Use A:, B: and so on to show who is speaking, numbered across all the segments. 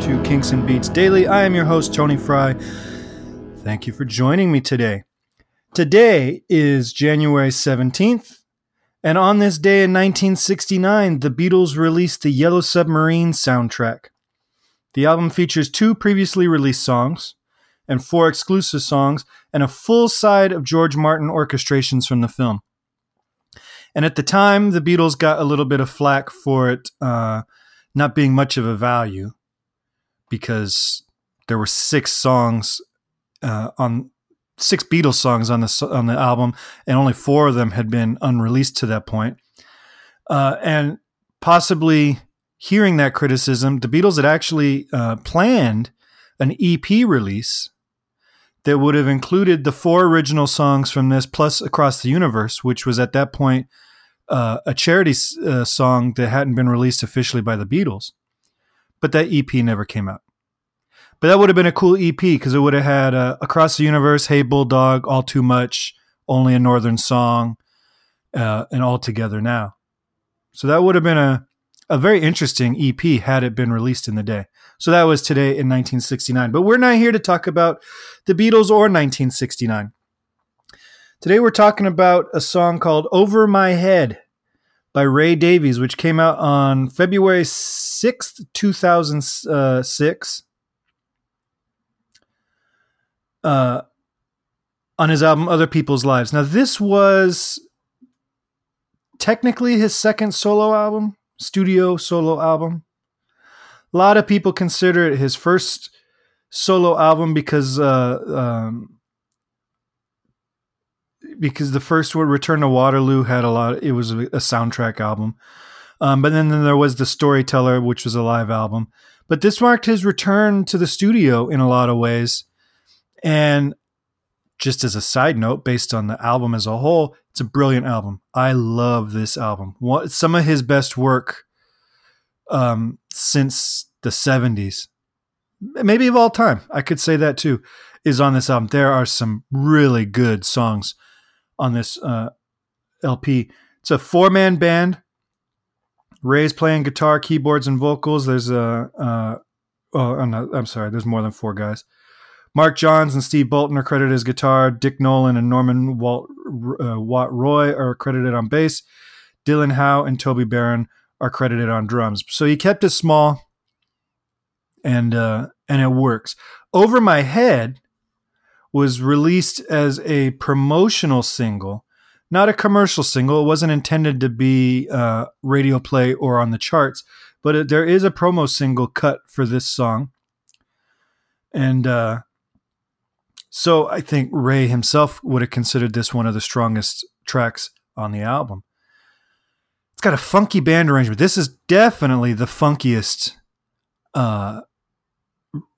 A: to Kinks and Beats Daily. I am your host, Tony Fry. Thank you for joining me today. Today is January 17th, and on this day in 1969, the Beatles released the Yellow Submarine soundtrack. The album features two previously released songs and four exclusive songs, and a full side of George Martin orchestrations from the film. And at the time, the Beatles got a little bit of flack for it uh, not being much of a value because there were six songs uh, on six Beatles songs on the on the album, and only four of them had been unreleased to that point. Uh, and possibly hearing that criticism, the Beatles had actually uh, planned an EP release that would have included the four original songs from this plus Across the Universe, which was at that point uh, a charity uh, song that hadn't been released officially by the Beatles. But that EP never came out. But that would have been a cool EP because it would have had uh, Across the Universe, Hey Bulldog, All Too Much, Only a Northern Song, uh, and All Together Now. So that would have been a, a very interesting EP had it been released in the day. So that was today in 1969. But we're not here to talk about the Beatles or 1969. Today we're talking about a song called Over My Head by Ray Davies, which came out on February 6th, 2006. Uh, on his album Other People's Lives. Now, this was technically his second solo album, studio solo album. A lot of people consider it his first solo album because uh, um, because the first one, Return to Waterloo, had a lot. It was a, soundtrack album, um, but then, then there was the Storyteller, which was a live album. But this marked his return to the studio in a lot of ways. And just as a side note, based on the album as a whole, it's a brilliant album. I love this album. What some of his best work um, since the '70s, maybe of all time. I could say that too. Is on this album. There are some really good songs on this uh, LP. It's a four man band. Ray's playing guitar, keyboards, and vocals. There's a, uh, oh, I'm, not, I'm sorry, there's more than four guys. Mark Johns and Steve Bolton are credited as guitar. Dick Nolan and Norman Walt, uh, Watt Roy are credited on bass. Dylan Howe and Toby Barron are credited on drums. So he kept it small, and uh, and it works. Over my head was released as a promotional single, not a commercial single. It wasn't intended to be uh, radio play or on the charts, but it, there is a promo single cut for this song. And uh, so I think Ray himself would have considered this one of the strongest tracks on the album. It's got a funky band arrangement. This is definitely the funkiest uh,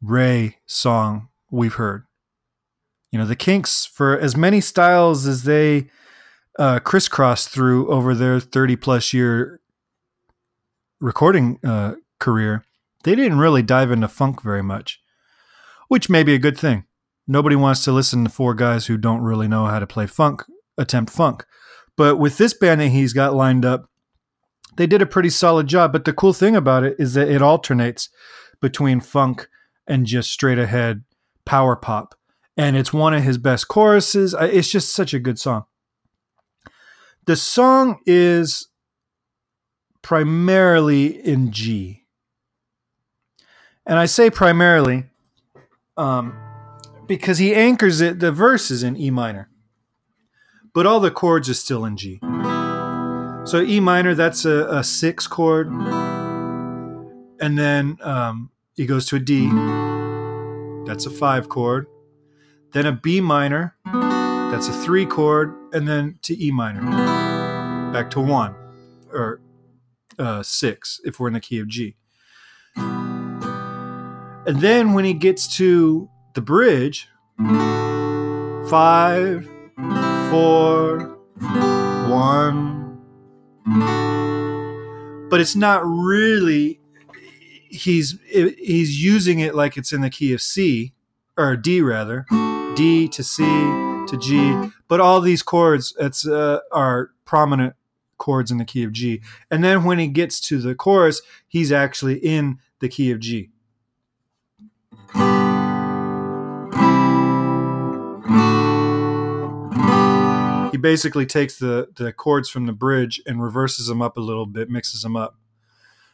A: Ray song we've heard you know the Kinks for as many styles as they uh, through over their 30 plus year recording uh, career, they didn't really dive into funk very much, which may be a good thing. Nobody wants to listen to four guys who don't really know how to play funk attempt funk. But with this band that he's got lined up, they did a pretty solid job. But the cool thing about it is that it alternates between funk and just straight ahead power pop and it's one of his best choruses. It's just such a good song. The song is primarily in G. And I say primarily um, because he anchors it, the verse is in E minor, but all the chords are still in G. So E minor, that's a, a six chord. And then um, he goes to a D, that's a five chord then a B minor, that's a three chord, and then to E minor, back to one or uh, six if we're in the key of G. And then when he gets to the bridge, five, four, one. But it's not really. He's he's using it like it's in the key of C or D rather. D to C to G, but all these chords it's, uh, are prominent chords in the key of G. And then when he gets to the chorus, he's actually in the key of G. He basically takes the, the chords from the bridge and reverses them up a little bit, mixes them up.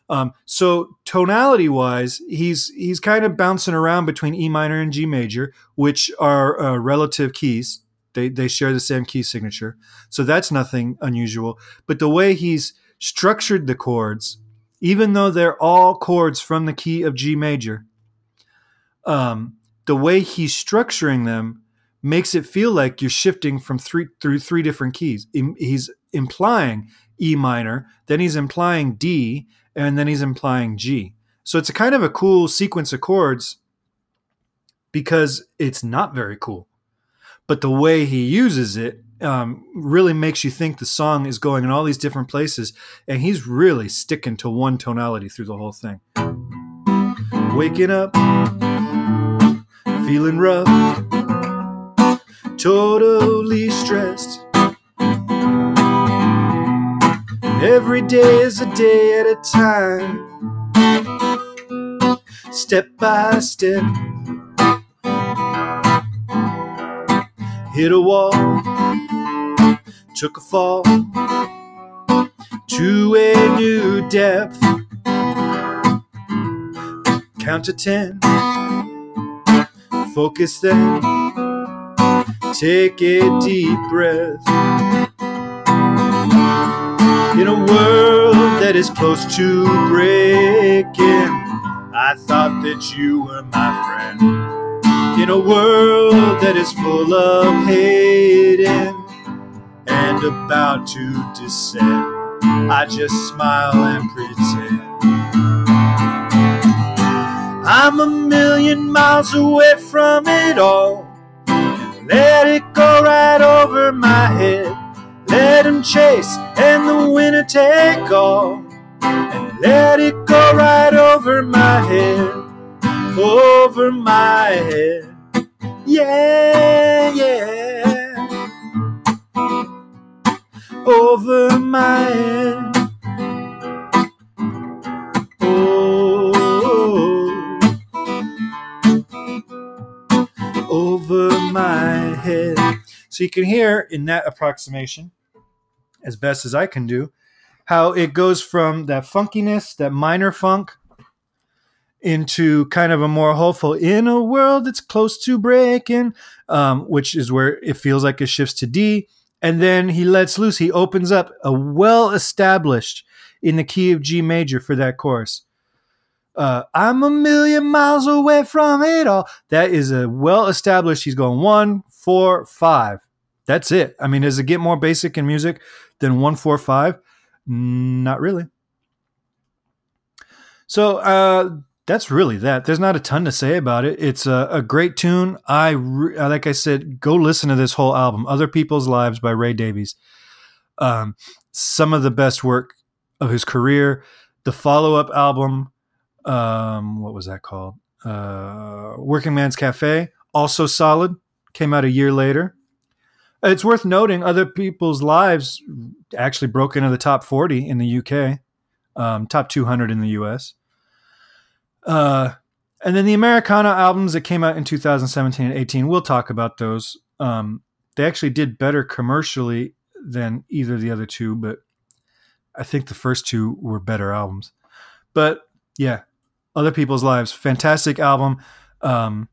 A: Um, so tonality wise, he's he's kind of bouncing around between E minor and G major, which are uh, relative keys. They they share the same key signature, so that's nothing unusual. But the way he's structured the chords, even though they're all chords from the key of G major, um, the way he's structuring them makes it feel like you're shifting from three through three different keys. He's implying E minor, then he's implying D, and then he's implying G. So it's a kind of a cool sequence of chords because it's not very cool. But the way he uses it um, really makes you think the song is going in all these different places, and he's really sticking to one tonality through the whole thing. Waking up, feeling rough, totally stressed. Every day is a day at a time, step by step. Hit a wall, took a fall. To a new depth. Count to ten, focus then, take a deep breath in a world that is close to breaking. I thought that you were my friend. In a world that is full of hating and about to descend, I just smile and pretend. I'm a million miles away from it all. And let it go right over my head. Chase and the winner take all. And let it go right over my head, over my head. Yeah, yeah. Over my head. Oh, over my head. So you can hear in that approximation as best as I can do, how it goes from that funkiness, that minor funk, into kind of a more hopeful in a world that's close to breaking, um, which is where it feels like it shifts to D. And then he lets loose. He opens up a well established in the key of G major for that chorus. Uh, I'm a million miles away from it all. That is a well established. He's going one, four, five. That's it. I mean, does it get more basic in music? Than 145? Not really. So uh, that's really that. There's not a ton to say about it. It's a, a great tune. I re- uh, like I said, go listen to this whole album, "Other People's Lives" by Ray Davies. Um, some of the best work of his career. The follow-up album, um, what was that called? Uh, Working Man's Cafe, also solid. Came out a year later. It's worth noting other people's lives actually broke into the top 40 in the UK, um, top 200 in the US. Uh, and then the Americana albums that came out in 2017 and 18, we'll talk about those. Um, they actually did better commercially than either the other two, but I think the first two were better albums. But yeah, Other People's Lives, fantastic album. Um,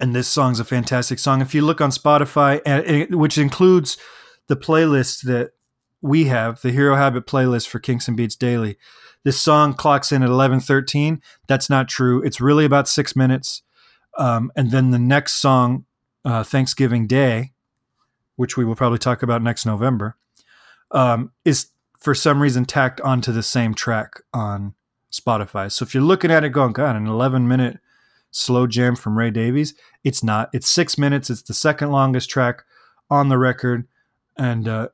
A: and this song's a fantastic song. If you look on Spotify, which includes the playlist that we have, the Hero Habit playlist for Kinks and Beats Daily, this song clocks in at eleven thirteen. That's not true. It's really about six minutes. Um, and then the next song, uh, Thanksgiving Day, which we will probably talk about next November, um, is for some reason tacked onto the same track on Spotify. So if you're looking at it going, God, an 11 minute slow jam from Ray Davies. It's not. It's six minutes. It's the second longest track on the record, and uh,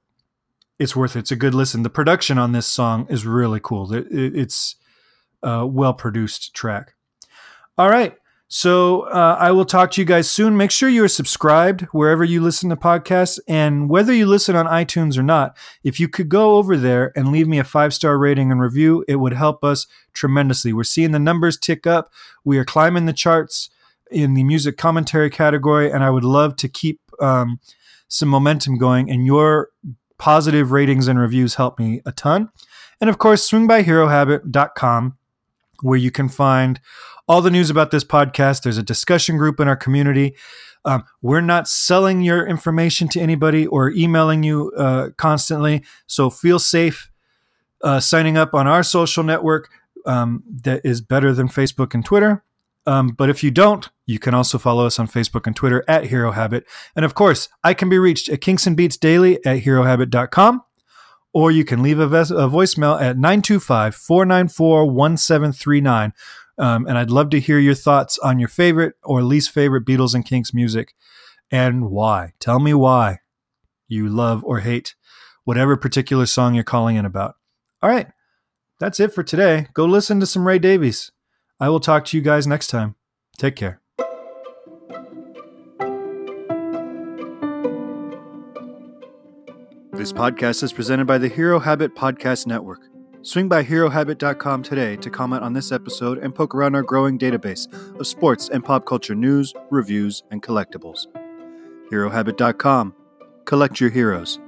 A: it's worth it. It's a good listen. The production on this song is really cool. It's a well produced track. All right. So uh, I will talk to you guys soon. Make sure you are subscribed wherever you listen to podcasts, and whether you listen on iTunes or not, if you could go over there and leave me a five star rating and review, it would help us tremendously. We're seeing the numbers tick up. We are climbing the charts in the music commentary category, and I would love to keep um, some momentum going, and your positive ratings and reviews help me a ton. And of course, swingbyherohabit.com, where you can find all the news about this podcast. There's a discussion group in our community. Um, we're not selling your information to anybody or emailing you uh, constantly. So feel safe uh, signing up on our social network um, that is better than Facebook and Twitter. Um, but if you don't, you can also follow us on Facebook and Twitter at Hero Habit. And of course, I can be reached at Kinks and Beats Daily at herohabit.com, or you can leave a, ves- a voicemail at 925 494 1739. Um, and I'd love to hear your thoughts on your favorite or least favorite Beatles and Kinks music and why. Tell me why you love or hate whatever particular song you're calling in about. All right, that's it for today. Go listen to some Ray Davies. I will talk to you guys next time. Take care. This podcast is presented by the Hero Habit Podcast Network. Swing by HeroHabit.com today to comment on this episode and poke around our growing database of sports and pop culture news, reviews, and collectibles. HeroHabit.com. Collect your heroes.